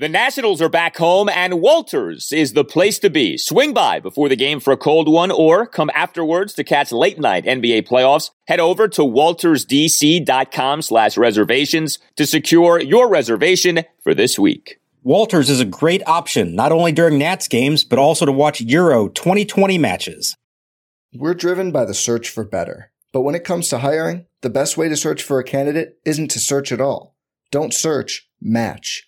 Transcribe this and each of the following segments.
The Nationals are back home, and Walters is the place to be. Swing by before the game for a cold one, or come afterwards to catch late night NBA playoffs. Head over to waltersdc.com slash reservations to secure your reservation for this week. Walters is a great option, not only during Nats games, but also to watch Euro 2020 matches. We're driven by the search for better. But when it comes to hiring, the best way to search for a candidate isn't to search at all. Don't search, match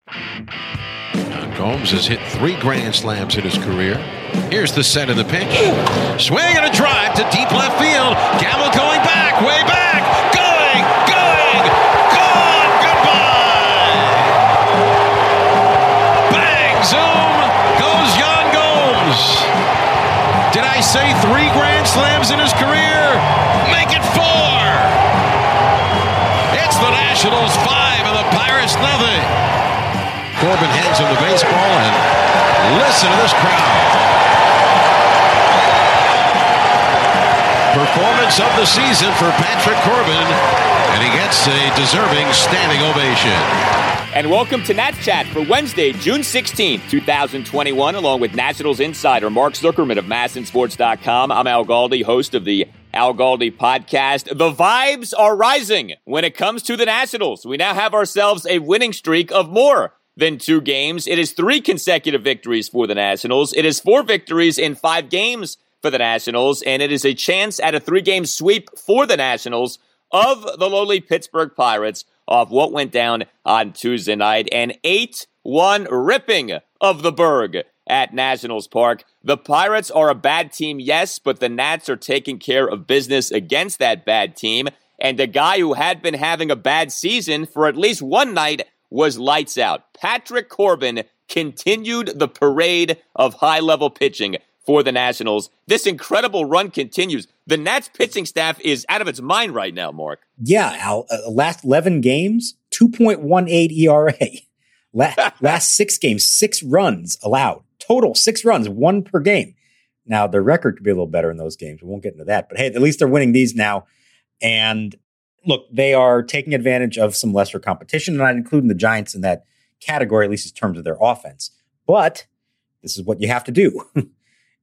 Gomes has hit three grand slams in his career. Here's the set of the pitch. Swing and a drive to deep left field. Gamble going back, way back. Going, going, gone, goodbye. Bang, zoom, goes Yan Gomes. Did I say three grand slams in his career? Hands him the baseball and listen to this crowd. Performance of the season for Patrick Corbin, and he gets a deserving standing ovation. And welcome to Nats Chat for Wednesday, June 16th, 2021, along with Nationals insider Mark Zuckerman of MASNsports.com. I'm Al Galdi, host of the Al Galdi podcast. The vibes are rising when it comes to the Nationals. We now have ourselves a winning streak of more than two games. It is three consecutive victories for the Nationals. It is four victories in five games for the Nationals, and it is a chance at a three game sweep for the Nationals of the lowly Pittsburgh Pirates off what went down on Tuesday night. An 8 1 ripping of the Burgh at Nationals Park. The Pirates are a bad team, yes, but the Nats are taking care of business against that bad team. And a guy who had been having a bad season for at least one night was lights out. Patrick Corbin continued the parade of high level pitching for the Nationals. This incredible run continues. The Nats pitching staff is out of its mind right now, Mark. Yeah, Al, uh, last 11 games, 2.18 ERA. last, last six games, six runs allowed. Total six runs, one per game. Now, their record could be a little better in those games. We won't get into that, but hey, at least they're winning these now. And look, they are taking advantage of some lesser competition, and I'd include the Giants in that category, at least in terms of their offense. But this is what you have to do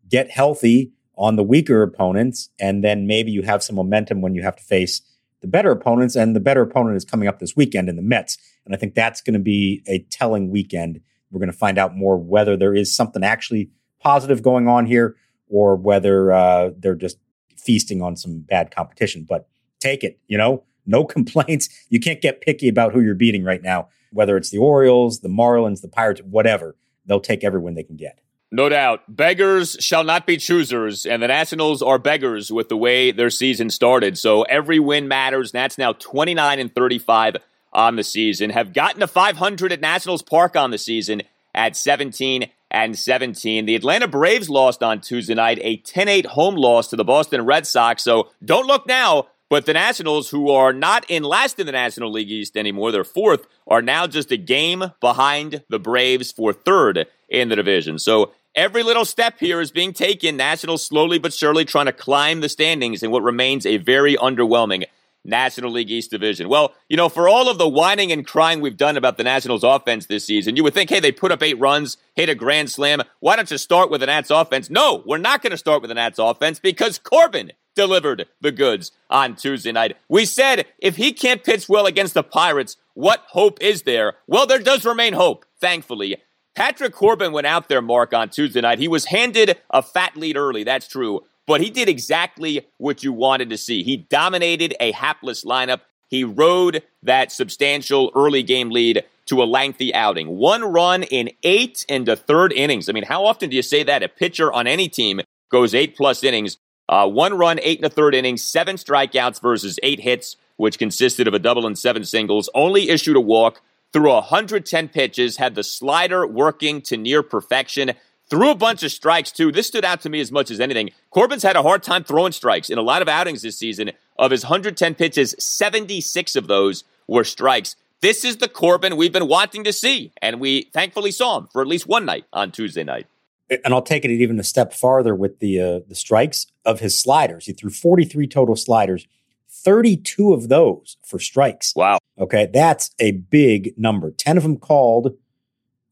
get healthy on the weaker opponents, and then maybe you have some momentum when you have to face the better opponents. And the better opponent is coming up this weekend in the Mets. And I think that's going to be a telling weekend. We're going to find out more whether there is something actually positive going on here or whether uh, they're just feasting on some bad competition. But take it, you know, no complaints. You can't get picky about who you're beating right now, whether it's the Orioles, the Marlins, the Pirates, whatever. They'll take every win they can get. No doubt. Beggars shall not be choosers, and the Nationals are beggars with the way their season started. So every win matters. That's now 29 and 35 on the season. Have gotten to 500 at Nationals Park on the season at 17 and 17. The Atlanta Braves lost on Tuesday night, a 10 8 home loss to the Boston Red Sox. So don't look now. But the Nationals, who are not in last in the National League East anymore, they're fourth, are now just a game behind the Braves for third in the division. So every little step here is being taken. Nationals slowly but surely trying to climb the standings in what remains a very underwhelming National League East division. Well, you know, for all of the whining and crying we've done about the Nationals offense this season, you would think, hey, they put up eight runs, hit a grand slam. Why don't you start with the Nats offense? No, we're not going to start with the Nats offense because Corbin delivered the goods on Tuesday night. We said if he can't pitch well against the Pirates, what hope is there? Well, there does remain hope, thankfully. Patrick Corbin went out there, Mark, on Tuesday night. He was handed a fat lead early, that's true. but he did exactly what you wanted to see. He dominated a hapless lineup. He rode that substantial early game lead to a lengthy outing. One run in eight and the third innings. I mean, how often do you say that? A pitcher on any team goes eight plus innings. Uh, one run, eight and a third innings, seven strikeouts versus eight hits, which consisted of a double and seven singles. Only issued a walk, threw 110 pitches, had the slider working to near perfection. Threw a bunch of strikes too. This stood out to me as much as anything. Corbin's had a hard time throwing strikes in a lot of outings this season. Of his 110 pitches, 76 of those were strikes. This is the Corbin we've been wanting to see, and we thankfully saw him for at least one night on Tuesday night. And I'll take it even a step farther with the uh, the strikes of his sliders. He threw 43 total sliders, 32 of those for strikes. Wow. Okay, that's a big number. 10 of them called,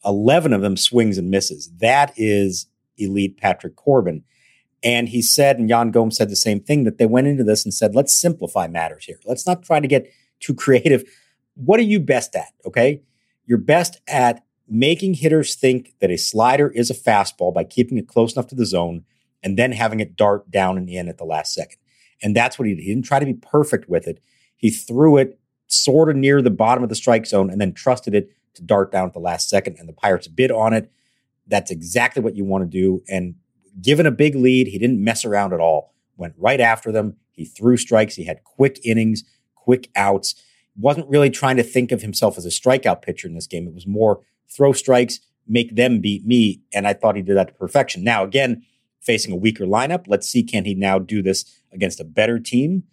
11 of them swings and misses. That is elite Patrick Corbin. And he said, and Yan Gomes said the same thing, that they went into this and said, let's simplify matters here. Let's not try to get too creative. What are you best at? Okay. You're best at making hitters think that a slider is a fastball by keeping it close enough to the zone and then having it dart down and in at the last second. And that's what he did. He didn't try to be perfect with it. He threw it sort of near the bottom of the strike zone and then trusted it to dart down at the last second, and the Pirates bid on it. That's exactly what you want to do. And given a big lead, he didn't mess around at all. Went right after them. He threw strikes. He had quick innings, quick outs. Wasn't really trying to think of himself as a strikeout pitcher in this game. It was more throw strikes, make them beat me. And I thought he did that to perfection. Now, again, facing a weaker lineup, let's see can he now do this against a better team.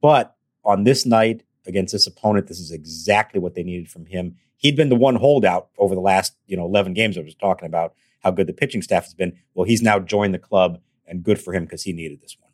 But on this night, against this opponent, this is exactly what they needed from him he'd been the one holdout over the last, you know, 11 games I was talking about how good the pitching staff has been. Well, he's now joined the club and good for him because he needed this one.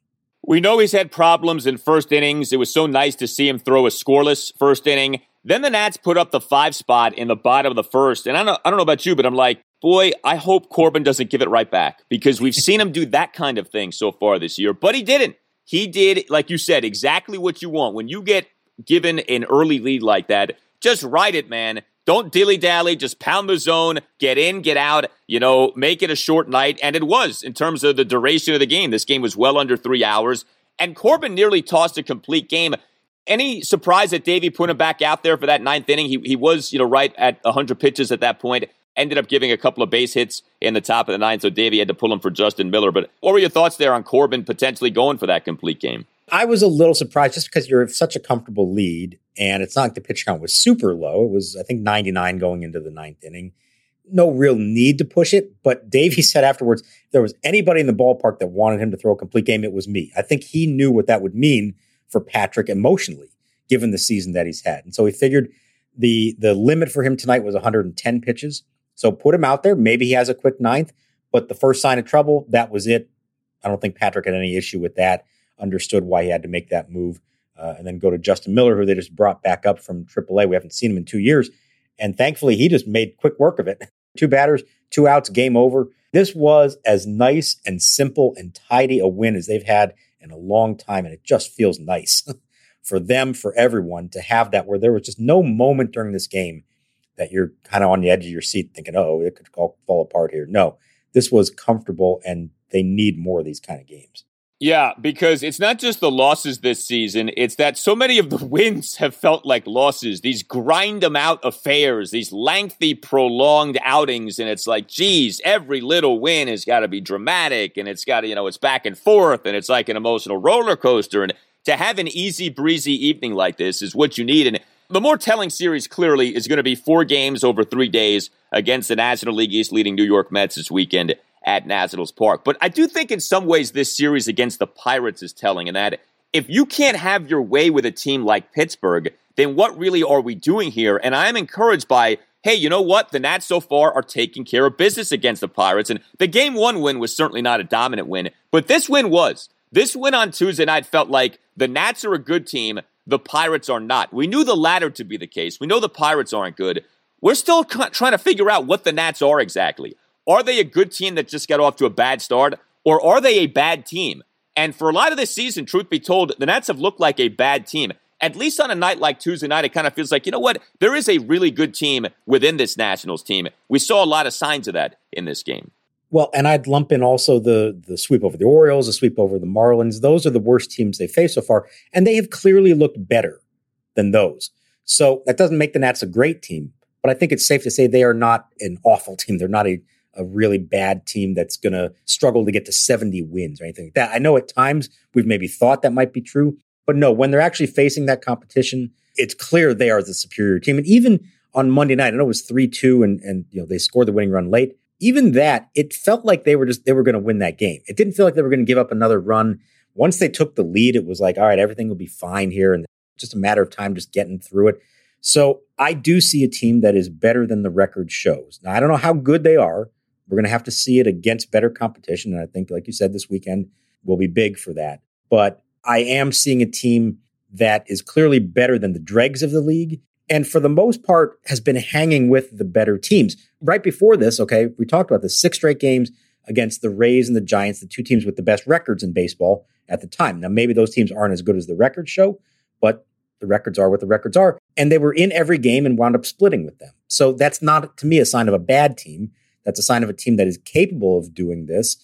We know he's had problems in first innings. It was so nice to see him throw a scoreless first inning. Then the Nats put up the five spot in the bottom of the first. And I don't, I don't know about you, but I'm like, boy, I hope Corbin doesn't give it right back because we've seen him do that kind of thing so far this year, but he didn't. He did, like you said, exactly what you want. When you get given an early lead like that, just ride it, man. Don't dilly dally, just pound the zone, get in, get out, you know, make it a short night. And it was in terms of the duration of the game. This game was well under three hours. And Corbin nearly tossed a complete game. Any surprise that Davey put him back out there for that ninth inning? He, he was, you know, right at 100 pitches at that point. Ended up giving a couple of base hits in the top of the ninth, so Davey had to pull him for Justin Miller. But what were your thoughts there on Corbin potentially going for that complete game? I was a little surprised just because you're such a comfortable lead, and it's not like the pitch count was super low. It was, I think, 99 going into the ninth inning. No real need to push it, but Davey said afterwards, there was anybody in the ballpark that wanted him to throw a complete game, it was me. I think he knew what that would mean for Patrick emotionally, given the season that he's had, and so he figured the the limit for him tonight was 110 pitches. So put him out there. Maybe he has a quick ninth, but the first sign of trouble, that was it. I don't think Patrick had any issue with that understood why he had to make that move. Uh, and then go to Justin Miller, who they just brought back up from AAA. We haven't seen him in two years. And thankfully, he just made quick work of it. two batters, two outs, game over. This was as nice and simple and tidy a win as they've had in a long time. And it just feels nice for them, for everyone to have that, where there was just no moment during this game that you're kind of on the edge of your seat thinking, oh, it could all fall apart here. No, this was comfortable and they need more of these kind of games. Yeah, because it's not just the losses this season, it's that so many of the wins have felt like losses. These grind them out affairs, these lengthy, prolonged outings. And it's like, geez, every little win has got to be dramatic and it's got to, you know, it's back and forth and it's like an emotional roller coaster. And to have an easy breezy evening like this is what you need. And the more telling series clearly is going to be four games over three days against the National League East leading New York Mets this weekend at Nationals Park. But I do think in some ways this series against the Pirates is telling in that if you can't have your way with a team like Pittsburgh, then what really are we doing here? And I'm encouraged by, hey, you know what? The Nats so far are taking care of business against the Pirates. And the game one win was certainly not a dominant win, but this win was. This win on Tuesday night felt like the Nats are a good team, the Pirates are not. We knew the latter to be the case. We know the Pirates aren't good. We're still trying to figure out what the Nats are exactly. Are they a good team that just got off to a bad start, or are they a bad team? And for a lot of this season, truth be told, the Nats have looked like a bad team. At least on a night like Tuesday night, it kind of feels like, you know what? There is a really good team within this Nationals team. We saw a lot of signs of that in this game. Well, and I'd lump in also the the sweep over the Orioles, the sweep over the Marlins. Those are the worst teams they faced so far, and they have clearly looked better than those. So that doesn't make the Nats a great team, but I think it's safe to say they are not an awful team. They're not a, a really bad team that's going to struggle to get to 70 wins or anything like that. I know at times we've maybe thought that might be true, but no, when they're actually facing that competition, it's clear they are the superior team. And even on Monday night, I know it was 3 2 and, and you know they scored the winning run late. Even that, it felt like they were just they were going to win that game. It didn't feel like they were going to give up another run. Once they took the lead, it was like, all right, everything will be fine here. And just a matter of time just getting through it. So I do see a team that is better than the record shows. Now, I don't know how good they are. We're going to have to see it against better competition. And I think, like you said, this weekend will be big for that. But I am seeing a team that is clearly better than the dregs of the league. And for the most part, has been hanging with the better teams. Right before this, okay, we talked about the six straight games against the Rays and the Giants, the two teams with the best records in baseball at the time. Now, maybe those teams aren't as good as the records show, but the records are what the records are. And they were in every game and wound up splitting with them. So that's not, to me, a sign of a bad team. That's a sign of a team that is capable of doing this.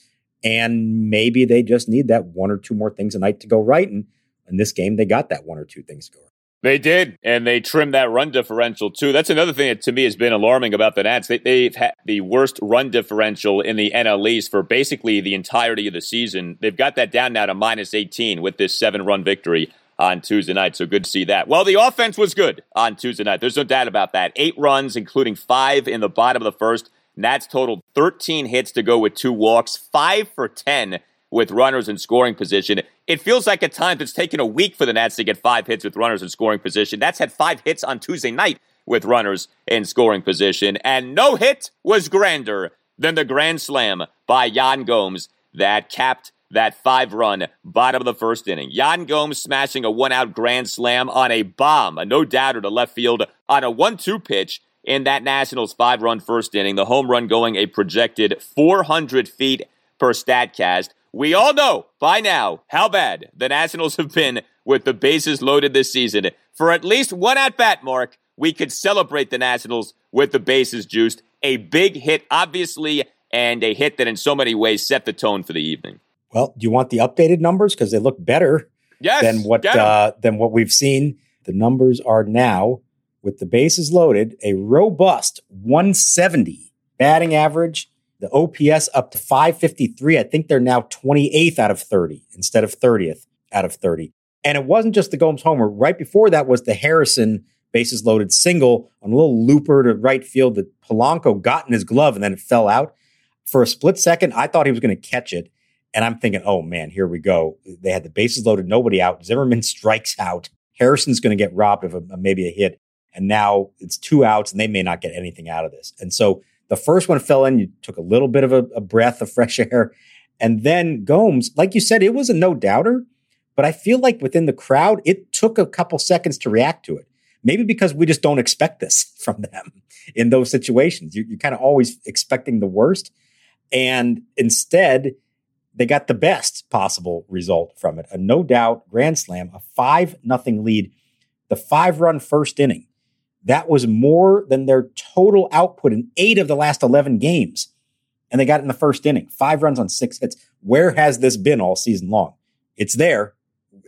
And maybe they just need that one or two more things a night to go right. And in this game, they got that one or two things to go right. They did, and they trimmed that run differential too. That's another thing that to me has been alarming about the Nats. They, have had the worst run differential in the NL East for basically the entirety of the season. They've got that down now to minus 18 with this seven run victory on Tuesday night. So good to see that. Well, the offense was good on Tuesday night. There's no doubt about that. Eight runs, including five in the bottom of the first. Nats totaled 13 hits to go with two walks, five for 10 with runners in scoring position. It feels like at times it's taken a week for the Nats to get five hits with runners in scoring position. That's had five hits on Tuesday night with runners in scoring position. And no hit was grander than the grand slam by Yan Gomes that capped that five run bottom of the first inning. Yan Gomes smashing a one out grand slam on a bomb, a no doubter to left field on a 1 2 pitch in that Nationals five run first inning. The home run going a projected 400 feet per StatCast. We all know by now how bad the Nationals have been with the bases loaded this season. For at least one at bat mark, we could celebrate the Nationals with the bases juiced. A big hit, obviously, and a hit that in so many ways set the tone for the evening. Well, do you want the updated numbers because they look better yes, than what uh, than what we've seen? The numbers are now with the bases loaded a robust 170 batting average. The OPS up to 553. I think they're now 28th out of 30 instead of 30th out of 30. And it wasn't just the Gomes homer. Right before that was the Harrison bases loaded single on a little looper to right field that Polanco got in his glove and then it fell out. For a split second, I thought he was going to catch it. And I'm thinking, oh man, here we go. They had the bases loaded, nobody out. Zimmerman strikes out. Harrison's going to get robbed of a, maybe a hit. And now it's two outs and they may not get anything out of this. And so the first one fell in. You took a little bit of a, a breath of fresh air. And then Gomes, like you said, it was a no doubter. But I feel like within the crowd, it took a couple seconds to react to it. Maybe because we just don't expect this from them in those situations. You're, you're kind of always expecting the worst. And instead, they got the best possible result from it. A no doubt grand slam, a 5 nothing lead, the five run first inning. That was more than their total output in eight of the last 11 games. And they got it in the first inning, five runs on six hits. Where has this been all season long? It's there.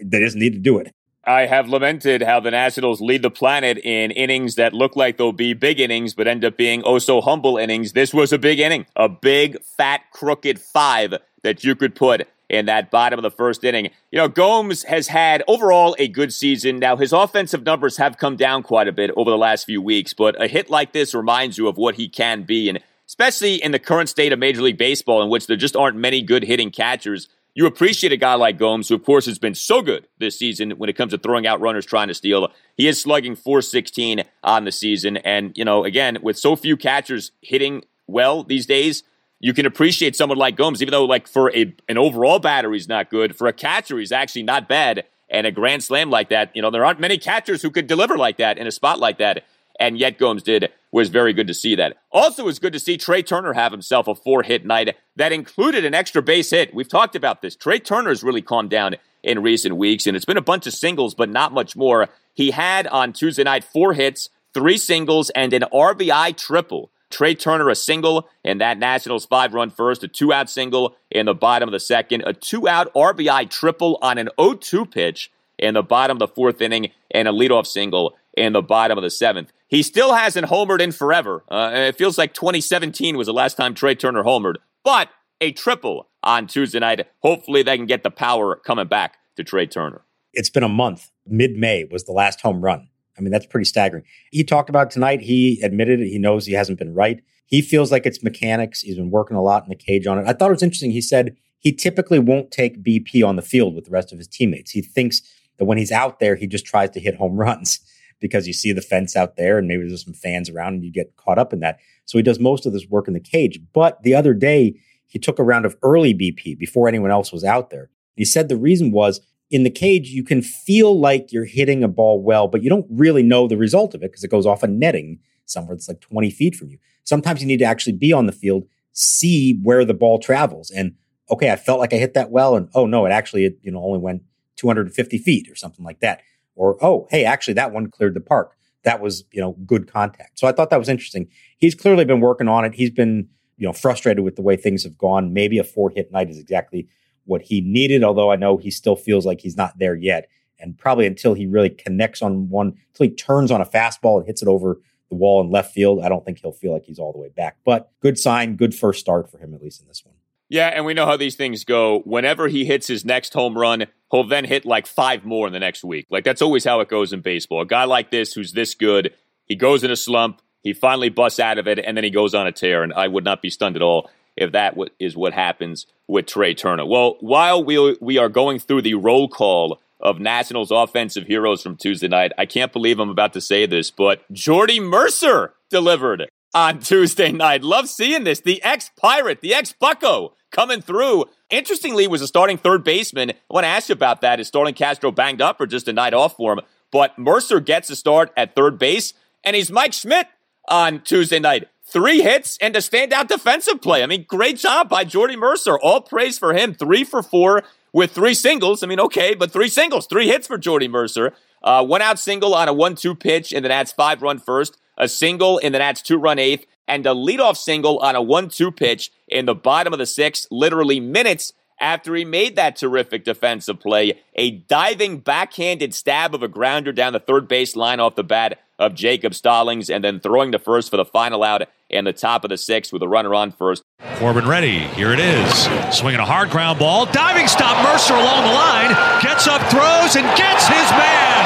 They just need to do it. I have lamented how the Nationals lead the planet in innings that look like they'll be big innings, but end up being oh so humble innings. This was a big inning, a big, fat, crooked five that you could put in that bottom of the first inning. You know, Gomes has had overall a good season. Now, his offensive numbers have come down quite a bit over the last few weeks, but a hit like this reminds you of what he can be. And especially in the current state of Major League Baseball, in which there just aren't many good hitting catchers, you appreciate a guy like Gomes, who, of course, has been so good this season when it comes to throwing out runners trying to steal. He is slugging 416 on the season. And, you know, again, with so few catchers hitting well these days, you can appreciate someone like Gomes, even though like for a an overall batter he's not good. For a catcher, he's actually not bad. And a grand slam like that, you know, there aren't many catchers who could deliver like that in a spot like that. And yet Gomes did was very good to see that. Also, it was good to see Trea Turner have himself a four hit night that included an extra base hit. We've talked about this. Trea Turner has really calmed down in recent weeks, and it's been a bunch of singles, but not much more. He had on Tuesday night four hits, three singles, and an RBI triple Trea Turner a single and that Nationals five run first, a two out single in the bottom of the second, a two out RBI triple on an 0 2 pitch in the bottom of the fourth inning, and a leadoff single in the bottom of the seventh. He still hasn't homered in forever. Uh, it feels like 2017 was the last time Trea Turner homered, but a triple on Tuesday night. Hopefully, they can get the power coming back to Trea Turner. It's been a month. Mid May was the last home run. I mean, that's pretty staggering. He talked about tonight. He admitted he knows he hasn't been right. He feels like it's mechanics. He's been working a lot in the cage on it. I thought it was interesting. He said he typically won't take BP on the field with the rest of his teammates. He thinks that when he's out there, he just tries to hit home runs because you see the fence out there and maybe there's some fans around and you get caught up in that. So he does most of this work in the cage. But the other day, he took a round of early BP before anyone else was out there. He said the reason was in the cage, you can feel like you're hitting a ball well, but you don't really know the result of it because it goes off a netting somewhere that's like 20 feet from you. Sometimes you need to actually be on the field, see where the ball travels. And okay, I felt like I hit that well. And oh no, it actually, it, you know, only went 250 feet or something like that. Or, oh, hey, actually that one cleared the park. That was, you know, good contact. So I thought that was interesting. He's clearly been working on it. He's been, you know, frustrated with the way things have gone. Maybe a four hit night is exactly what he needed, although I know he still feels like he's not there yet. And probably until he really connects on one, until he turns on a fastball and hits it over the wall in left field, I don't think he'll feel like he's all the way back. But good sign, good first start for him, at least in this one. Yeah, and we know how these things go. Whenever he hits his next home run, he'll then hit like five more in the next week. Like that's always how it goes in baseball. A guy like this who's this good, he goes in a slump, he finally busts out of it, and then he goes on a tear. And I would not be stunned at all if that is what happens with Trea Turner. Well, while we, we are going through the roll call of Nationals offensive heroes from Tuesday night, I can't believe I'm about to say this, but Jordy Mercer delivered on Tuesday night. Love seeing this. The ex Pirate, the ex Bucko coming through. Interestingly, was a starting third baseman. I want to ask you about that. Is Starlin Castro banged up or just a night off for him? But Mercer gets a start at third base, and he's Mike Schmidt on Tuesday night three hits and a standout defensive play. I mean, great job by Jordy Mercer. All praise for him. Three for four with three singles. I mean, okay, but three singles, three hits for Jordy Mercer. Uh, one out single on a one-two pitch in the Nats five run first, a single in the Nats two run eighth, and a leadoff single on a one-two pitch in the bottom of the sixth, literally minutes after he made that terrific defensive play. A diving backhanded stab of a grounder down the third base line off the bat of Jacob Stallings, and then throwing the first for the final out and the top of the sixth with a runner on first. Corbin ready. Here it is. Swinging a hard ground ball. Diving stop. Mercer along the line. Gets up, throws, and gets his man.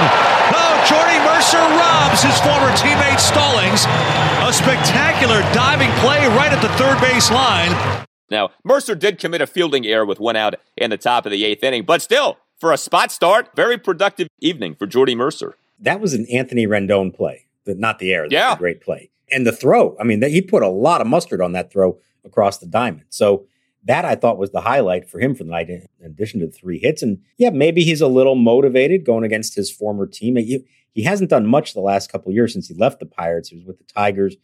Oh, Jordy Mercer robs his former teammate Stallings. A spectacular diving play right at the third base line. Now, Mercer did commit a fielding error with one out in the top of the eighth inning, but still, for a spot start, very productive evening for Jordy Mercer that was an Anthony Rendon play, not the air. yeah, great play. And the throw, I mean, he put a lot of mustard on that throw across the diamond. So that I thought was the highlight for him for the night, in addition to the three hits. And yeah, maybe he's a little motivated going against his former team. He, he hasn't done much the last couple years since he left the Pirates. He was with the Tigers,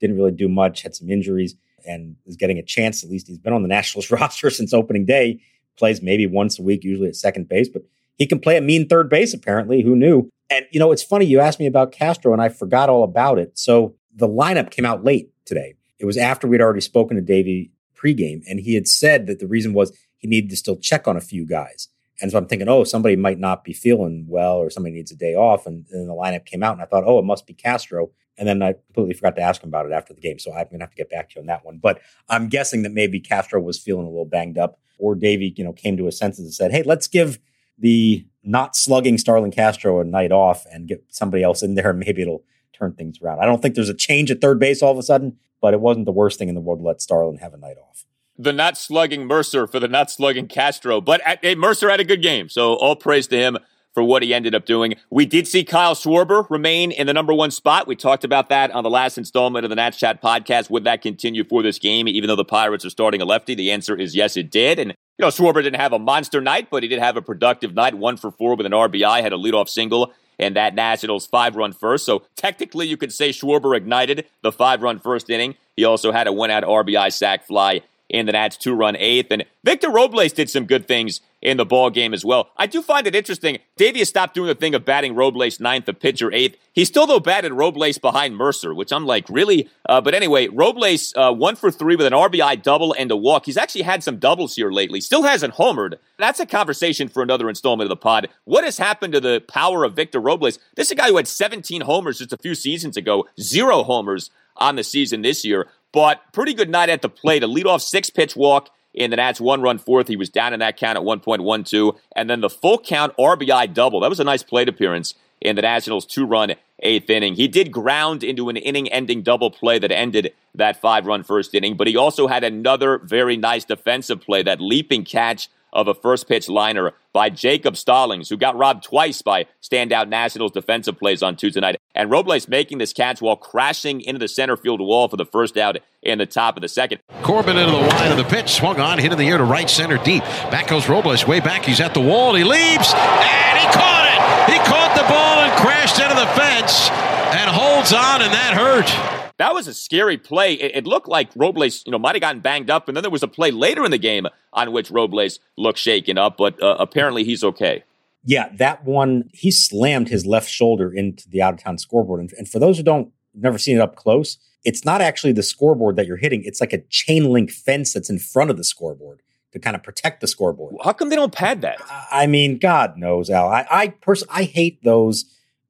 didn't really do much, had some injuries, and is getting a chance. At least he's been on the Nationals roster since opening day. Plays maybe once a week, usually at second base, but he can play a mean third base, apparently. Who knew? And, you know, it's funny. You asked me about Castro and I forgot all about it. So the lineup came out late today. It was after we'd already spoken to Davey pregame, and he had said that the reason was he needed to still check on a few guys. And so I'm thinking, oh, somebody might not be feeling well or somebody needs a day off. And then the lineup came out, and I thought, oh, it must be Castro. And then I completely forgot to ask him about it after the game. So I'm going to have to get back to you on that one. But I'm guessing that maybe Castro was feeling a little banged up, or Davey, you know, came to his senses and said, hey, let's give the not slugging Starlin Castro a night off and get somebody else in there, and maybe it'll turn things around. I don't think there's a change at third base all of a sudden, but it wasn't the worst thing in the world to let Starlin have a night off. The not slugging Mercer for the not slugging Castro, but hey, Mercer had a good game, so all praise to him for what he ended up doing. We did see Kyle Schwarber remain in the number one spot. We talked about that on the last installment of the Nats Chat podcast. Would that continue for this game, even though the Pirates are starting a lefty? The answer is yes, it did. And you know, Schwarber didn't have a monster night, but he did have a productive night, one for four with an RBI, had a leadoff single, and that Nationals five run first. So technically, you could say Schwarber ignited the five run first inning. He also had a one out RBI sac fly in the Nats two run eighth. And Victor Robles did some good things in the ball game as well. I do find it interesting. Davey's stopped doing the thing of batting Robles ninth, the pitcher eighth. He's still though batted Robles behind Mercer, which I'm like, really? Uh, but anyway, Robles uh, one for three with an RBI double and a walk. He's actually had some doubles here lately. Still hasn't homered. That's a conversation for another installment of the pod. What has happened to the power of Victor Robles? This is a guy who had 17 homers just a few seasons ago, zero homers on the season this year. But pretty good night at the plate. A leadoff six pitch walk in the Nats one run fourth. He was down in that count at 1.12. And then the full count RBI double. That was a nice plate appearance in the Nationals two run eighth inning. He did ground into an inning ending double play that ended that five run first inning, but he also had another very nice defensive play, that leaping catch of a first pitch liner by Jacob Stallings, who got robbed twice by standout Nationals defensive plays on Tuesday night. And Robles making this catch while crashing into the center field wall for the first out in the top of the second. Corbin into the line of the pitch, swung on, hit in the air to right center deep. Back goes Robles, way back. He's at the wall. He leaps, and he caught it. He caught the ball and crashed into the fence and holds on, and that hurt that was a scary play. It, it, looked like Robles, you know, might have gotten banged up, and then there was a play later in the game on which Robles looked shaken up, but uh, apparently he's okay. Yeah, that one he slammed his left shoulder into the out of town scoreboard, and, and for those who don't never seen it up close, it's not actually the scoreboard that you're hitting; it's like a chain link fence that's in front of the scoreboard to kind of protect the scoreboard. How come they don't pad that? I mean, God knows, Al. I, I personally, I hate those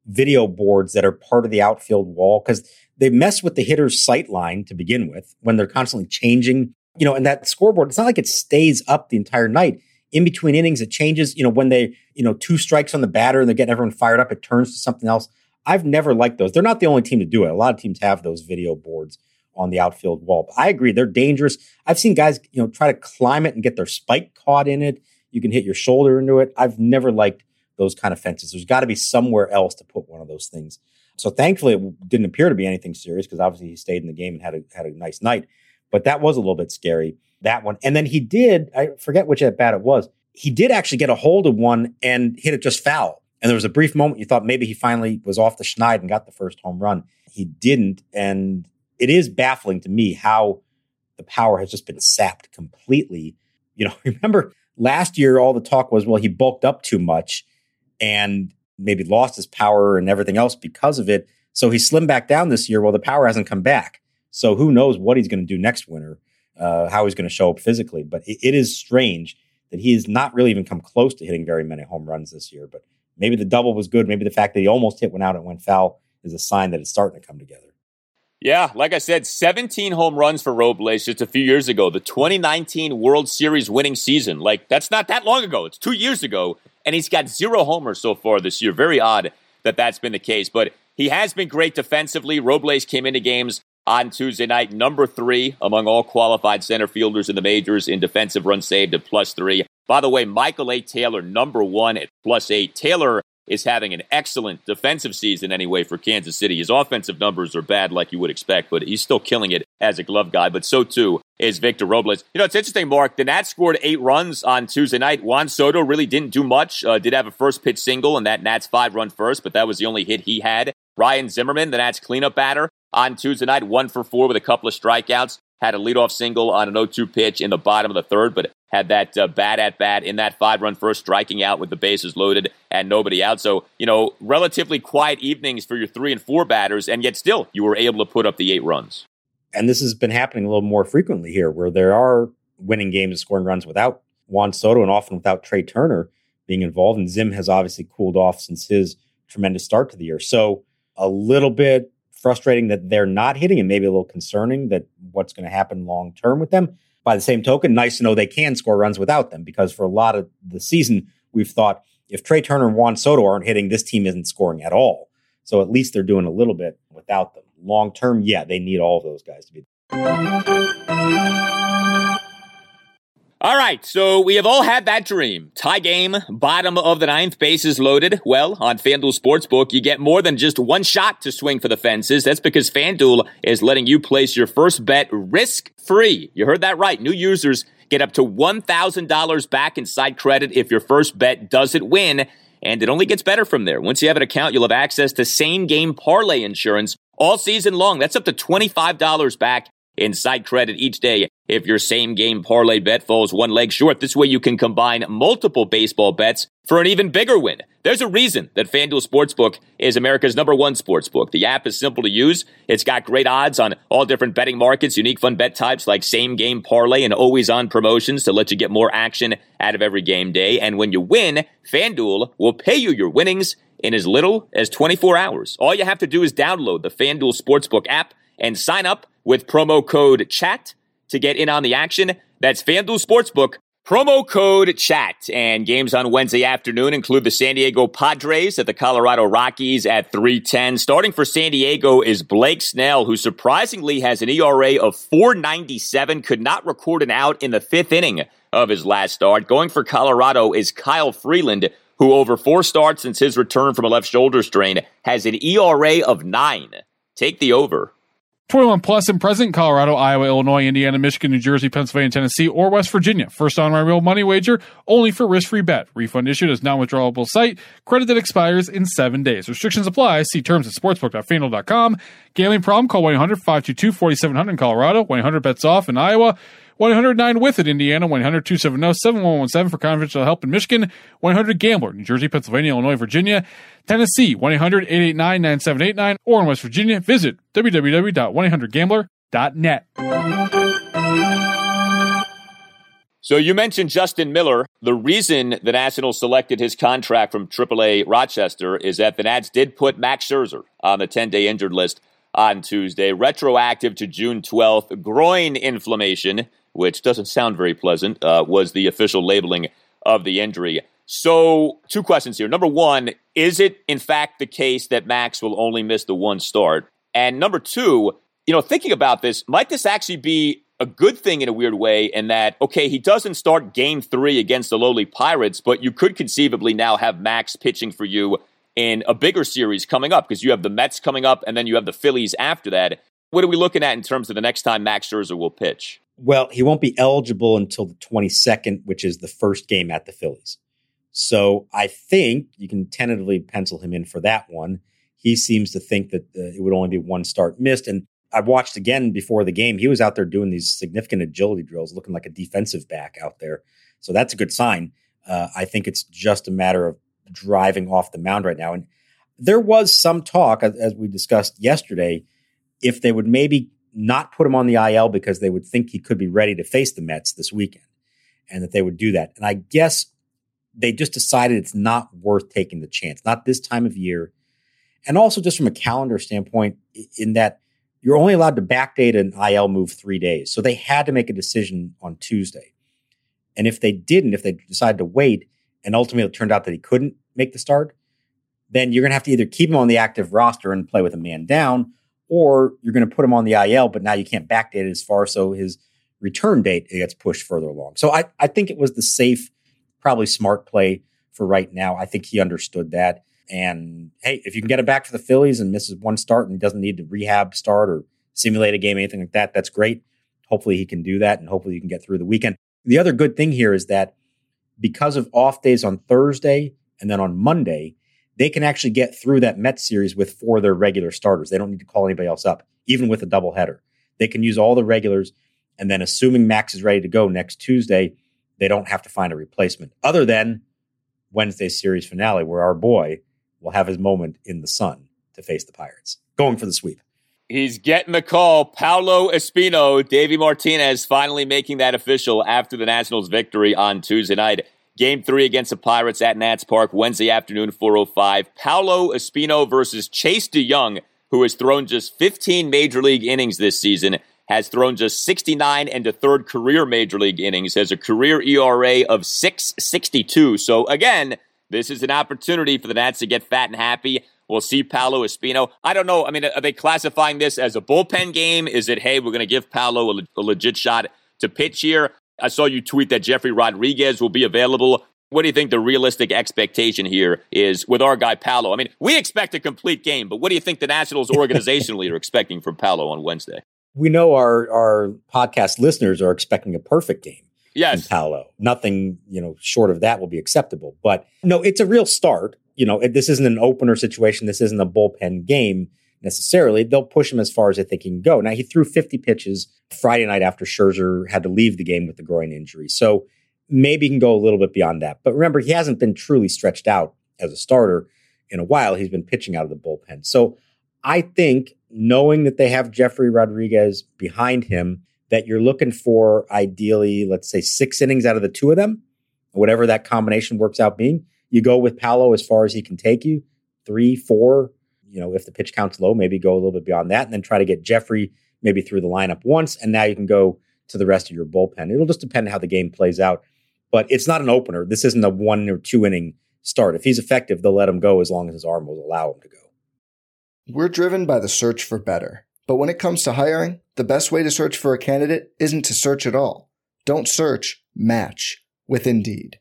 video boards that are part of the outfield wall because they mess with the hitter's sight line to begin with when they're constantly changing, you know, and that scoreboard, it's not like it stays up the entire night. In between innings, it changes, you know, when they, you know, two strikes on the batter and they're getting everyone fired up, it turns to something else. I've never liked those. They're not the only team to do it. A lot of teams have those video boards on the outfield wall. But I agree, they're dangerous. I've seen guys, you know, try to climb it and get their spike caught in it. You can hit your shoulder into it. I've never liked those kind of fences. There's got to be somewhere else to put one of those things. So thankfully, it didn't appear to be anything serious because obviously he stayed in the game and had a had a nice night. But that was a little bit scary that one. And then he did I forget which at bat it was. He did actually get a hold of one and hit it just foul. And there was a brief moment you thought maybe he finally was off the schneid and got the first home run. He didn't, and it is baffling to me how the power has just been sapped completely. You know, remember last year all the talk was well he bulked up too much and maybe lost his power and everything else because of it. So he slimmed back down this year. Well, the power hasn't come back. So who knows what he's going to do next winter, uh, how he's going to show up physically. But it, it is strange that he has not really even come close to hitting very many home runs this year. But maybe the double was good. Maybe the fact that he almost hit one out and went foul is a sign that it's starting to come together. Yeah, like I said, 17 home runs for Robles just a few years ago. The 2019 World Series winning season. Like, that's not that long ago. It's two years ago and he's got zero homers so far this year. Very odd that that's been the case, but he has been great defensively. Robles came into games on Tuesday night, number three among all qualified center fielders in the majors in defensive runs saved at plus three. By the way, Michael A. Taylor, number one at plus eight. Taylor is having an excellent defensive season anyway for Kansas City. His offensive numbers are bad like you would expect, but he's still killing it as a glove guy. But so too is Victor Robles. You know, it's interesting, Mark. The Nats scored eight runs on Tuesday night. Juan Soto really didn't do much. Uh, did have a first pitch single, and that Nats five run first, but that was the only hit he had. Ryan Zimmerman, the Nats cleanup batter, on Tuesday night, one for four with a couple of strikeouts. Had a leadoff single on an 0 2 pitch in the bottom of the third, but had that uh, bat at bat in that five run first, striking out with the bases loaded and nobody out. So, you know, relatively quiet evenings for your three and four batters, and yet still you were able to put up the eight runs. And this has been happening a little more frequently here, where there are winning games and scoring runs without Juan Soto and often without Trea Turner being involved. And Zim has obviously cooled off since his tremendous start to the year. So, a little bit frustrating that they're not hitting and maybe a little concerning that what's going to happen long term with them by the same token, nice to know they can score runs without them because for a lot of the season, we've thought if Trea Turner and Juan Soto aren't hitting, this team isn't scoring at all. So at least they're doing a little bit without them. Long term, yeah, they need all those guys to be. All right, so we have all had that dream. Tie game, bottom of the ninth, bases loaded. Well, on FanDuel Sportsbook, you get more than just one shot to swing for the fences. That's because FanDuel is letting you place your first bet risk free. You heard that right. New users get up to $1,000 back in side credit if your first bet doesn't win. And it only gets better from there. Once you have an account, you'll have access to same game parlay insurance all season long. That's up to $25 back in site credit each day if your same game parlay bet falls one leg short. This way you can combine multiple baseball bets for an even bigger win. There's a reason that FanDuel Sportsbook is America's number one sportsbook. The app is simple to use. It's got great odds on all different betting markets, unique fun bet types like same game parlay and always on promotions to let you get more action out of every game day. And when you win, FanDuel will pay you your winnings in as little as 24 hours. All you have to do is download the FanDuel Sportsbook app and sign up with promo code CHAT to get in on the action. That's FanDuel Sportsbook, promo code CHAT. And games on Wednesday afternoon include the San Diego Padres at the Colorado Rockies at 310. Starting for San Diego is Blake Snell, who surprisingly has an ERA of 497, could not record an out in the fifth inning of his last start. Going for Colorado is Kyle Freeland, who over four starts since his return from a left shoulder strain has an ERA of nine. Take the over. 21 plus and present Colorado, Iowa, Illinois, Indiana, Michigan, New Jersey, Pennsylvania, Tennessee, or West Virginia. First on my real money wager, only for risk-free bet. Refund issued as non-withdrawable site. Credit that expires in seven days. Restrictions apply. See terms at sportsbook.fanduel.com. Gambling problem? Call 1-800-522-4700 in Colorado. 1-800-BETS-OFF in Iowa. 109 with it, Indiana, 100 270 7117 for confidential help in Michigan, 100 Gambler, New Jersey, Pennsylvania, Illinois, Virginia, Tennessee, 1 800 889 9789, or in West Virginia, visit www.1800gambler.net. So you mentioned Justin Miller. The reason the Nationals selected his contract from AAA Rochester is that the Nats did put Max Scherzer on the 10 day injured list on Tuesday, retroactive to June 12th. Groin inflammation which doesn't sound very pleasant, uh, was the official labeling of the injury. So, two questions here. Number one, is it in fact the case that Max will only miss the one start? And number two, you know, thinking about this, might this actually be a good thing in a weird way in that, okay, he doesn't start game three against the lowly Pirates, but you could conceivably now have Max pitching for you in a bigger series coming up because you have the Mets coming up and then you have the Phillies after that. What are we looking at in terms of the next time Max Scherzer will pitch? Well, he won't be eligible until the 22nd, which is the first game at the Phillies. So I think you can tentatively pencil him in for that one. He seems to think that uh, it would only be one start missed. And I watched again before the game. He was out there doing these significant agility drills, looking like a defensive back out there. So that's a good sign. Uh, I think it's just a matter of driving off the mound right now. And there was some talk, as, we discussed yesterday, if they would maybe not put him on the IL because they would think he could be ready to face the Mets this weekend and that they would do that. And I guess they just decided it's not worth taking the chance, not this time of year. And also just from a calendar standpoint, in that you're only allowed to backdate an IL move three days. So they had to make a decision on Tuesday. And if they didn't, if they decided to wait and ultimately it turned out that he couldn't make the start, then you're going to have to either keep him on the active roster and play with a man down, or you're going to put him on the IL, but now you can't backdate it as far, so his return date gets pushed further along. So I, I think it was the safe, probably smart play for right now. I think he understood that. And hey, if you can get him back for the Phillies and misses one start and doesn't need to rehab start or simulate a game, anything like that, that's great. Hopefully he can do that and hopefully you can get through the weekend. The other good thing here is that because of off days on Thursday and then on Monday, they can actually get through that Mets series with four of their regular starters. They don't need to call anybody else up, even with a doubleheader. They can use all the regulars, and then assuming Max is ready to go next Tuesday, they don't have to find a replacement other than Wednesday's series finale, where our boy will have his moment in the sun to face the Pirates, going for the sweep. He's getting the call. Paolo Espino, Davey Martinez finally making that official after the Nationals' victory on Tuesday night. Game three against the Pirates at Nats Park, Wednesday afternoon, 405. Paolo Espino versus Chase De Jong, who has thrown just 15 major league innings this season, has thrown just 69 and a third career major league innings, has a career ERA of 662. So again, this is an opportunity for the Nats to get fat and happy. We'll see Paolo Espino. I don't know. I mean, are they classifying this as a bullpen game? Is it, hey, we're going to give Paolo a, a legit shot to pitch here? I saw you tweet that Jefry Rodriguez will be available. What do you think the realistic expectation here is with our guy Paolo? I mean, we expect a complete game, but what do you think the Nationals organizationally are expecting from Paolo on Wednesday? We know our our podcast listeners are expecting a perfect game. Yes, Paolo. Nothing you know short of that will be acceptable. But no, it's a real start. You know, this isn't an opener situation. This isn't a bullpen game. necessarily. They'll push him as far as they think he can go. Now, he threw 50 pitches Friday night after Scherzer had to leave the game with the groin injury. So maybe he can go a little bit beyond that. But remember, he hasn't been truly stretched out as a starter in a while. He's been pitching out of the bullpen. So I think knowing that they have Jefry Rodriguez behind him, that you're looking for ideally, let's say six innings out of the two of them, whatever that combination works out being, you go with Paolo as far as he can take you, three, four, you know, if the pitch count's low, maybe go a little bit beyond that and then try to get Jefry maybe through the lineup once. And now you can go to the rest of your bullpen. It'll just depend on how the game plays out. But it's not an opener. This isn't a one or two inning start. If he's effective, they'll let him go as long as his arm will allow him to go. We're driven by the search for better. But when it comes to hiring, the best way to search for a candidate isn't to search at all. Don't search, match with Indeed.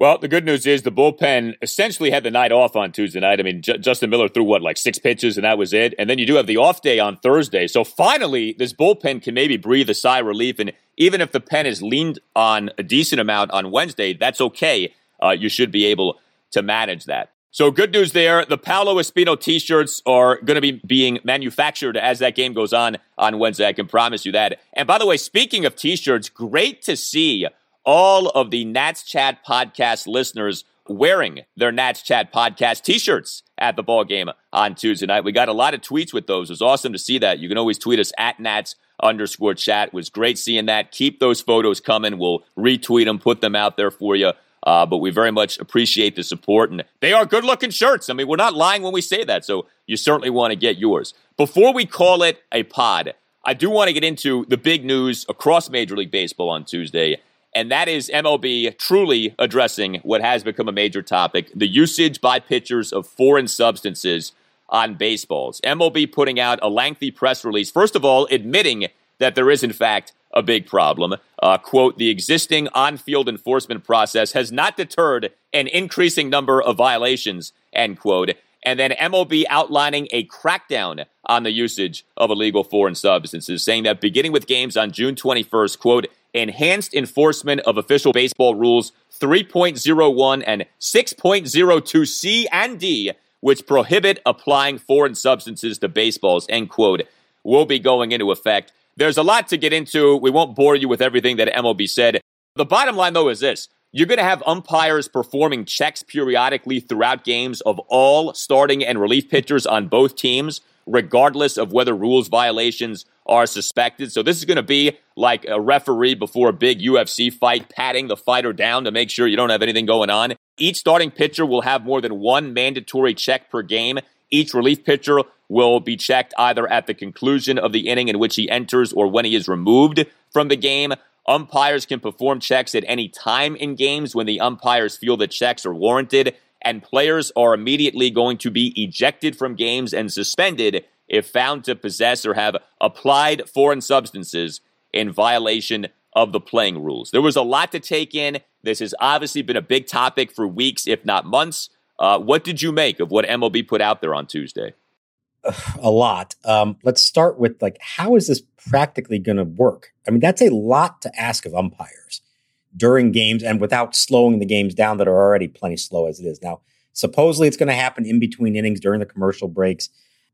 Well, the good news is the bullpen essentially had the night off on Tuesday night. I mean, J- Justin Miller threw what, like six pitches, and that was it. And then you do have the off day on Thursday. So finally, this bullpen can maybe breathe a sigh of relief. And even if the pen is leaned on a decent amount on Wednesday, that's okay. Uh, you should be able to manage that. So good news there. The Paolo Espino t-shirts are going to be being manufactured as that game goes on on Wednesday. I can promise you that. And by the way, speaking of t-shirts, great to see all of the Nats Chat podcast listeners wearing their Nats Chat podcast t-shirts at the ball game on Tuesday night. We got a lot of tweets with those. It was awesome to see that. You can always tweet us at Nats underscore chat. It was great seeing that. Keep those photos coming. We'll retweet them, put them out there for you. Uh, but we very much appreciate the support, and they are good looking shirts. I mean, we're not lying when we say that, so you certainly want to get yours. Before we call it a pod, I do want to get into the big news across Major League Baseball on Tuesday and that is MLB truly addressing what has become a major topic the usage by pitchers of foreign substances on baseballs. MLB putting out a lengthy press release, first of all, admitting that there is, in fact, a big problem. Uh, quote, the existing on field enforcement process has not deterred an increasing number of violations, end quote. And then MLB outlining a crackdown on the usage of illegal foreign substances, saying that beginning with games on June 21st, quote, enhanced enforcement of official baseball rules 3.01 and 6.02C and D, which prohibit applying foreign substances to baseballs, end quote, will be going into effect. There's a lot to get into. We won't bore you with everything that MLB said. The bottom line, though, is this. You're going to have umpires performing checks periodically throughout games of all starting and relief pitchers on both teams, regardless of whether rules violations are suspected. So this is going to be like a referee before a big UFC fight, patting the fighter down to make sure you don't have anything going on. Each starting pitcher will have more than one mandatory check per game. Each relief pitcher will be checked either at the conclusion of the inning in which he enters or when he is removed from the game. Umpires can perform checks at any time in games when the umpires feel the checks are warranted, and players are immediately going to be ejected from games and suspended if found to possess or have applied foreign substances in violation of the playing rules. There was a lot to take in. This has obviously been a big topic for weeks, if not months. Uh, what did you make of what MLB put out there on Tuesday? A lot. Um, let's start with like, how is this practically going to work? I mean, that's a lot to ask of umpires during games and without slowing the games down that are already plenty slow as it is. Now, supposedly it's going to happen in between innings during the commercial breaks.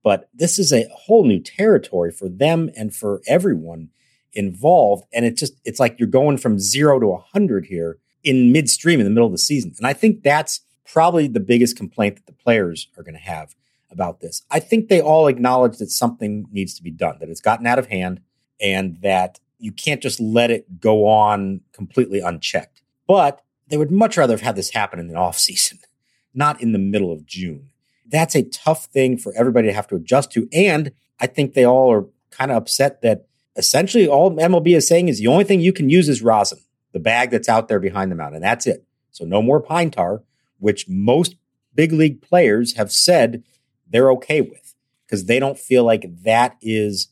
But this is a whole new territory for them and for everyone involved. And it just, it's like you're going from zero to a 100 here in midstream in the middle of the season. And I think that's probably the biggest complaint that the players are going to have about this. I think they all acknowledge that something needs to be done, that it's gotten out of hand, and that you can't just let it go on completely unchecked. But they would much rather have had this happen in the off season, not in the middle of June. That's a tough thing for everybody to have to adjust to. And I think they all are kind of upset that essentially all MLB is saying is the only thing you can use is rosin, the bag that's out there behind the mound, and that's it. So no more pine tar, which most big league players have said they're okay with because they don't feel like that is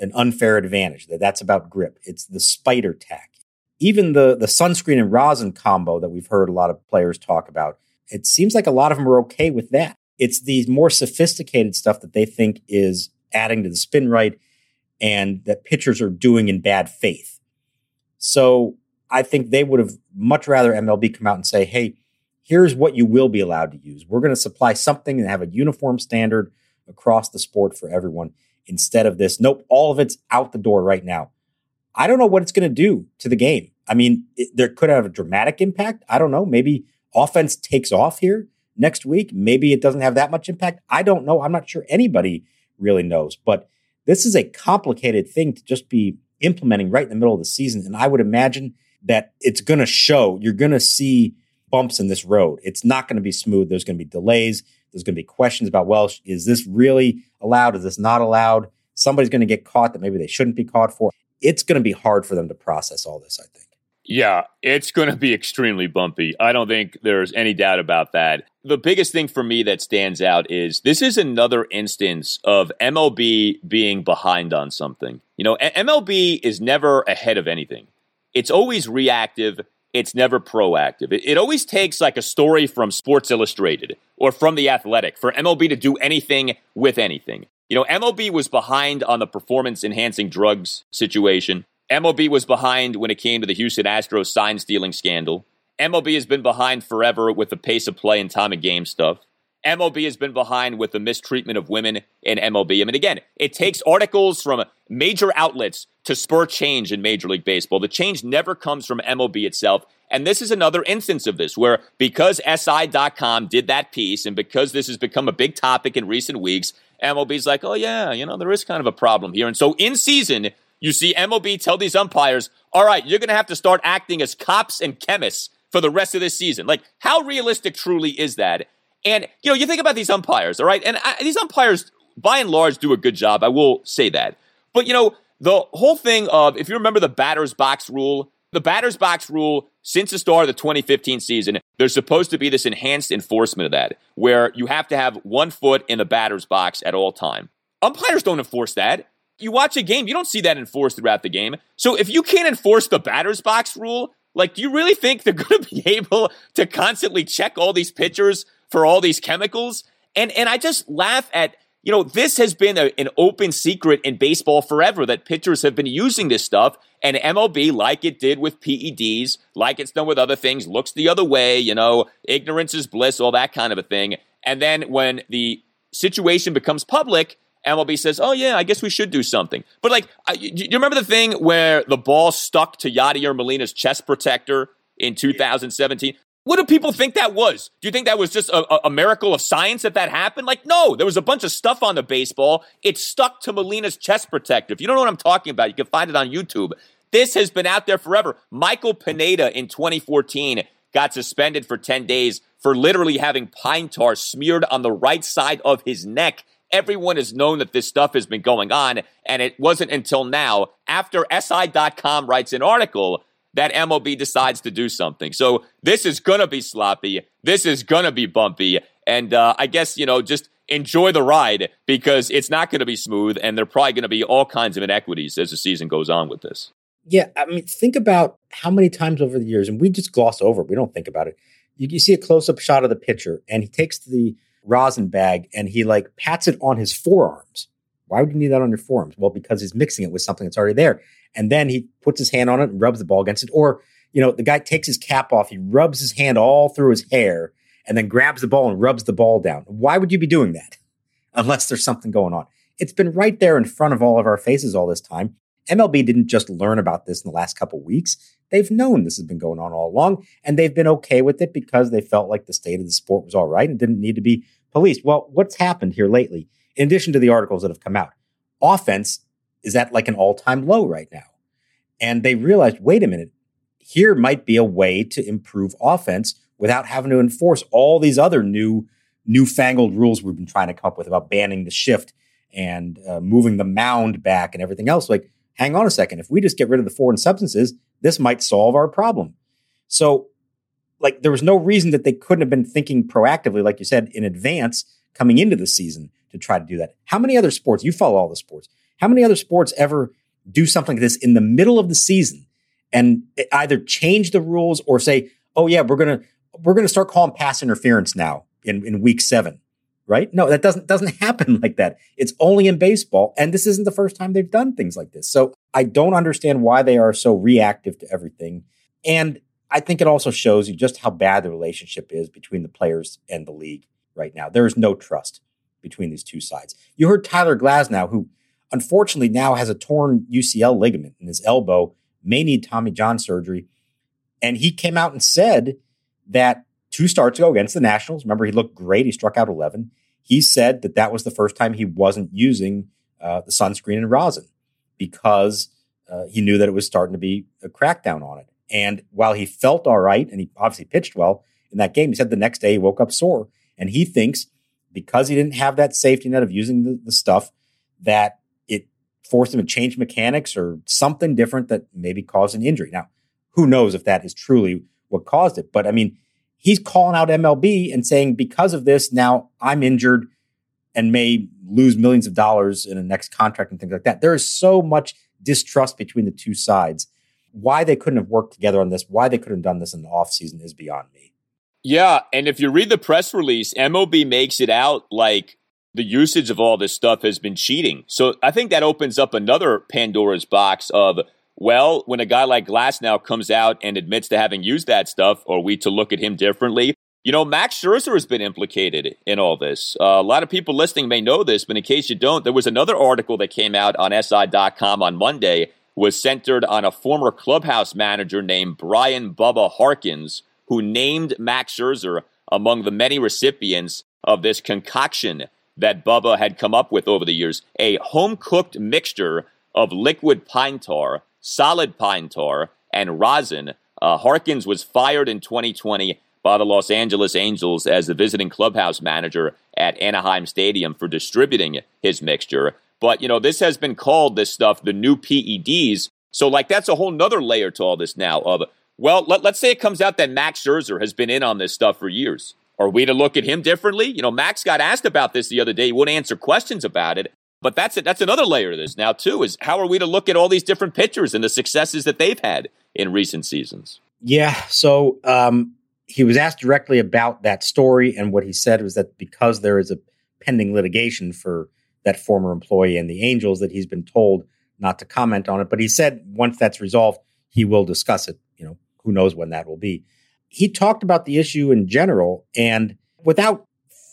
an unfair advantage. That that's about grip. It's the spider tack. Even the the sunscreen and rosin combo that we've heard a lot of players talk about. It seems like a lot of them are okay with that. It's the more sophisticated stuff that they think is adding to the spin rate and that pitchers are doing in bad faith. So I think they would have much rather MLB come out and say, hey, here's what you will be allowed to use. We're going to supply something and have a uniform standard across the sport for everyone instead of this. Nope, all of it's out the door right now. I don't know what it's going to do to the game. I mean, it, there could have a dramatic impact. I don't know. Maybe offense takes off here next week. Maybe it doesn't have that much impact. I don't know. I'm not sure anybody really knows. But this is a complicated thing to just be implementing right in the middle of the season. And I would imagine that it's going to show. You're going to see bumps in this road. It's not going to be smooth. There's going to be delays. There's going to be questions about, well, is this really allowed? Is this not allowed? Somebody's going to get caught that maybe they shouldn't be caught for. It's going to be hard for them to process all this, I think. Yeah, it's going to be extremely bumpy. I don't think there's any doubt about that. The biggest thing for me that stands out is this is another instance of MLB being behind on something. You know, MLB is never ahead of anything, it's always reactive. It's never proactive. It, it always takes like a story from Sports Illustrated or from The Athletic for MLB to do anything with anything. You know, MLB was behind on the performance enhancing drugs situation. MLB was behind when it came to the Houston Astros sign stealing scandal. MLB has been behind forever with the pace of play and time of game stuff. MLB has been behind with the mistreatment of women in MLB. I mean, again, it takes articles from major outlets to spur change in Major League Baseball. The change never comes from MLB itself. And this is another instance of this where because SI.com did that piece and because this has become a big topic in recent weeks, MLB's like, oh, yeah, you know, there is kind of a problem here. And so in season, you see MLB tell these umpires, all right, you're going to have to start acting as cops and chemists for the rest of this season. Like, how realistic truly is that? And, you know, you think about these umpires, all right? And I, these umpires, by and large, do a good job. I will say that. But, you know, the whole thing of, if you remember the batter's box rule, the batter's box rule, since the start of the 2015 season, there's supposed to be this enhanced enforcement of that, where you have to have one foot in the batter's box at all time. Umpires don't enforce that. You watch a game, you don't see that enforced throughout the game. So if you can't enforce the batter's box rule, like, do you really think they're going to be able to constantly check all these pitchers for all these chemicals? And and I just laugh at you know this has been a, an open secret in baseball forever that pitchers have been using this stuff, and MLB, like it did with PEDs, like it's done with other things, looks the other way. You know, ignorance is bliss, all that kind of a thing. And then when the situation becomes public, MLB says, "Oh yeah, I guess we should do something." But like, I, you remember the thing where the ball stuck to Yadier Molina's chest protector in 2017? What do people think that was? Do you think that was just a, a, miracle of science that that happened? Like, no, there was a bunch of stuff on the baseball. It stuck to Molina's chest protector. If you don't know what I'm talking about, you can find it on YouTube. This has been out there forever. Michael Pineda in 2014 got suspended for 10 days for literally having pine tar smeared on the right side of his neck Everyone has known that this stuff has been going on, and it wasn't until now, after SI.com writes an article, that MLB decides to do something. So this is going to be sloppy. This is going to be bumpy. And uh, I guess, you know, just enjoy the ride because it's not going to be smooth, and there are probably going to be all kinds of inequities as the season goes on with this. Yeah, I mean, think about how many times over the years, and we just gloss over. We don't think about it. You, you see a close up shot of the pitcher, and he takes the rosin bag and he like pats it on his forearms. Why would you need that on your forearms? Well, because he's mixing it with something that's already there. And then he puts his hand on it and rubs the ball against it. Or, you know, the guy takes his cap off, he rubs his hand all through his hair and then grabs the ball and rubs the ball down. Why would you be doing that? Unless there's something going on. It's been right there in front of all of our faces all this time. MLB didn't just learn about this in the last couple weeks. They've known this has been going on all along, and they've been okay with it because they felt like the state of the sport was all right and didn't need to be policed. Well, what's happened here lately, in addition to the articles that have come out? Offense is at like an all time low right now. And they realized, wait a minute, here might be a way to improve offense without having to enforce all these other new, newfangled rules we've been trying to come up with about banning the shift and uh, moving the mound back and everything else. Like, hang on a second. If we just get rid of the foreign substances, this might solve our problem. So, like, there was no reason that they couldn't have been thinking proactively, like you said, in advance coming into the season to try to do that. How many other sports, you follow all the sports, how many other sports ever do something like this in the middle of the season and either change the rules or say, oh, yeah, we're going to, we're going to start calling pass interference now in, in week seven, right? No, that doesn't, doesn't happen like that. It's only in baseball. And this isn't the first time they've done things like this. So I don't understand why they are so reactive to everything. And I think it also shows you just how bad the relationship is between the players and the league right now. There is no trust between these two sides. You heard Tyler Glasnow, who unfortunately now has a torn UCL ligament in his elbow, may need Tommy John surgery. And he came out and said that two starts ago against the Nationals, remember he looked great. He struck out 11. He said that that was the first time he wasn't using uh, the sunscreen and rosin because uh, he knew that it was starting to be a crackdown on it. And while he felt all right, and he obviously pitched well in that game, he said the next day he woke up sore. And he thinks because he didn't have that safety net of using the, the stuff, that it forced him to change mechanics or something different that maybe caused an injury. Now, who knows if that is truly what caused it? But I mean, he's calling out MLB and saying, because of this, now I'm injured and may lose millions of dollars in a next contract and things like that. There is so much distrust between the two sides. Why they couldn't have worked together on this, why they couldn't have done this in the offseason is beyond me. Yeah, and if you read the press release, MLB makes it out like the usage of all this stuff has been cheating. So I think that opens up another Pandora's box of well, when a guy like Glasnow comes out and admits to having used that stuff, are we to look at him differently? You know, Max Scherzer has been implicated in all this. Uh, a lot of people listening may know this, but in case you don't, there was another article that came out on SI.com on Monday was centered on a former clubhouse manager named Brian Bubba Harkins, who named Max Scherzer among the many recipients of this concoction that Bubba had come up with over the years a home cooked mixture of liquid pine tar, solid pine tar, and rosin. Uh, Harkins was fired in 2020 by the Los Angeles Angels as the visiting clubhouse manager at Anaheim Stadium for distributing his mixture. But, you know, this has been called this stuff the new PEDs. So, like, that's a whole nother layer to all this now of, well, let, let's say it comes out that Max Scherzer has been in on this stuff for years. Are we to look at him differently? You know, Max got asked about this the other day. He wouldn't answer questions about it. But that's it. That's another layer to this now too. Is how are we to look at all these different pitchers and the successes that they've had in recent seasons? Yeah. So um, he was asked directly about that story, and what he said was that because there is a pending litigation for that former employee and the Angels, that he's been told not to comment on it. But he said once that's resolved, he will discuss it. You know, who knows when that will be he talked about the issue in general and without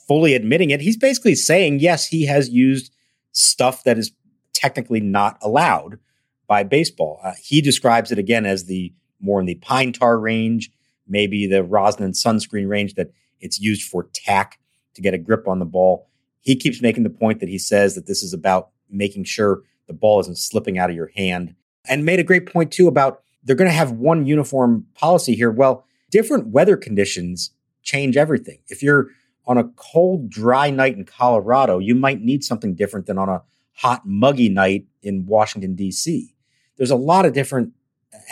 fully admitting it, he's basically saying, yes, he has used stuff that is technically not allowed by baseball. Uh, he describes it again as the more in the pine tar range, maybe the rosin and sunscreen range that it's used for tack to get a grip on the ball. He keeps making the point that he says that this is about making sure the ball isn't slipping out of your hand and made a great point too about they're going to have one uniform policy here. Well, different weather conditions change everything. If you're on a cold, dry night in Colorado, you might need something different than on a hot, muggy night in Washington, D.C. There's a lot of different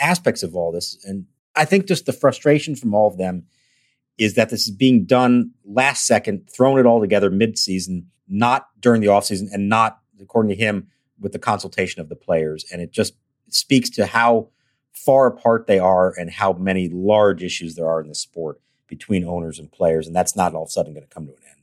aspects of all this. And I think just the frustration from all of them is that this is being done last second, thrown it all together mid-season, not during the offseason, and not, according to him, with the consultation of the players. And it just speaks to how far apart they are and how many large issues there are in the sport between owners and players. And that's not all of a sudden going to come to an end.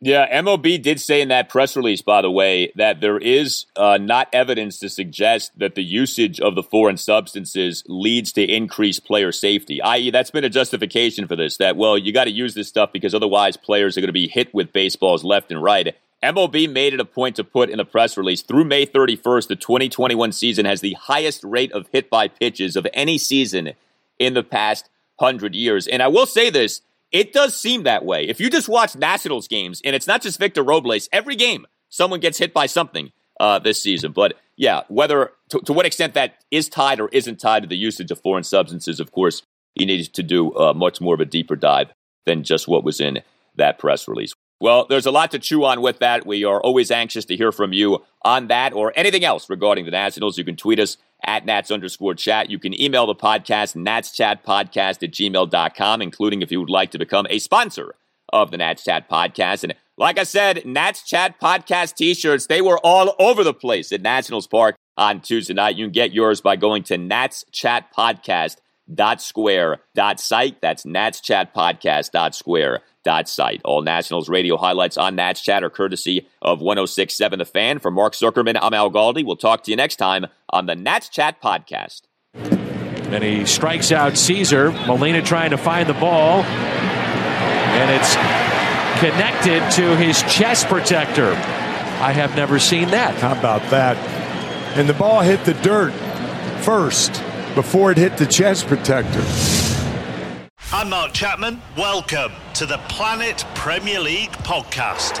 Yeah, MLB did say in that press release, by the way, that there is uh, not evidence to suggest that the usage of the foreign substances leads to increased player safety. I.e., that's been a justification for this. That well, you got to use this stuff because otherwise players are going to be hit with baseballs left and right. MLB made it a point to put in the press release through May 31st, the 2021 season has the highest rate of hit by pitches of any season in the past hundred years. And I will say this, it does seem that way. If you just watch Nationals games, and it's not just Victor Robles, every game someone gets hit by something uh, this season. But yeah, whether to, to, what extent that is tied or isn't tied to the usage of foreign substances, of course, he needs to do uh, much more of a deeper dive than just what was in that press release. Well, there's a lot to chew on with that. We are always anxious to hear from you on that or anything else regarding the Nationals. You can tweet us at Nats underscore chat. You can email the podcast, natschatpodcast at gmail.com, including if you would like to become a sponsor of the Nats Chat podcast. And like I said, Nats Chat podcast t shirts, they were all over the place at Nationals Park on Tuesday night. You can get yours by going to Nats Chat Podcast dot square dot site. That's Nats Chat Podcast dot square dot site. All Nationals radio highlights on Nats Chat are courtesy of 1067 The Fan. For Mark Zuckerman, I'm Al Galdi. We'll talk to you next time on the Nats Chat Podcast. And he strikes out Caesar. Molina trying to find the ball. And it's connected to his chest protector. I have never seen that. How about that? And the ball hit the dirt first before it hit the chest protector. I'm Mark Chapman. Welcome to the Planet Premier League podcast.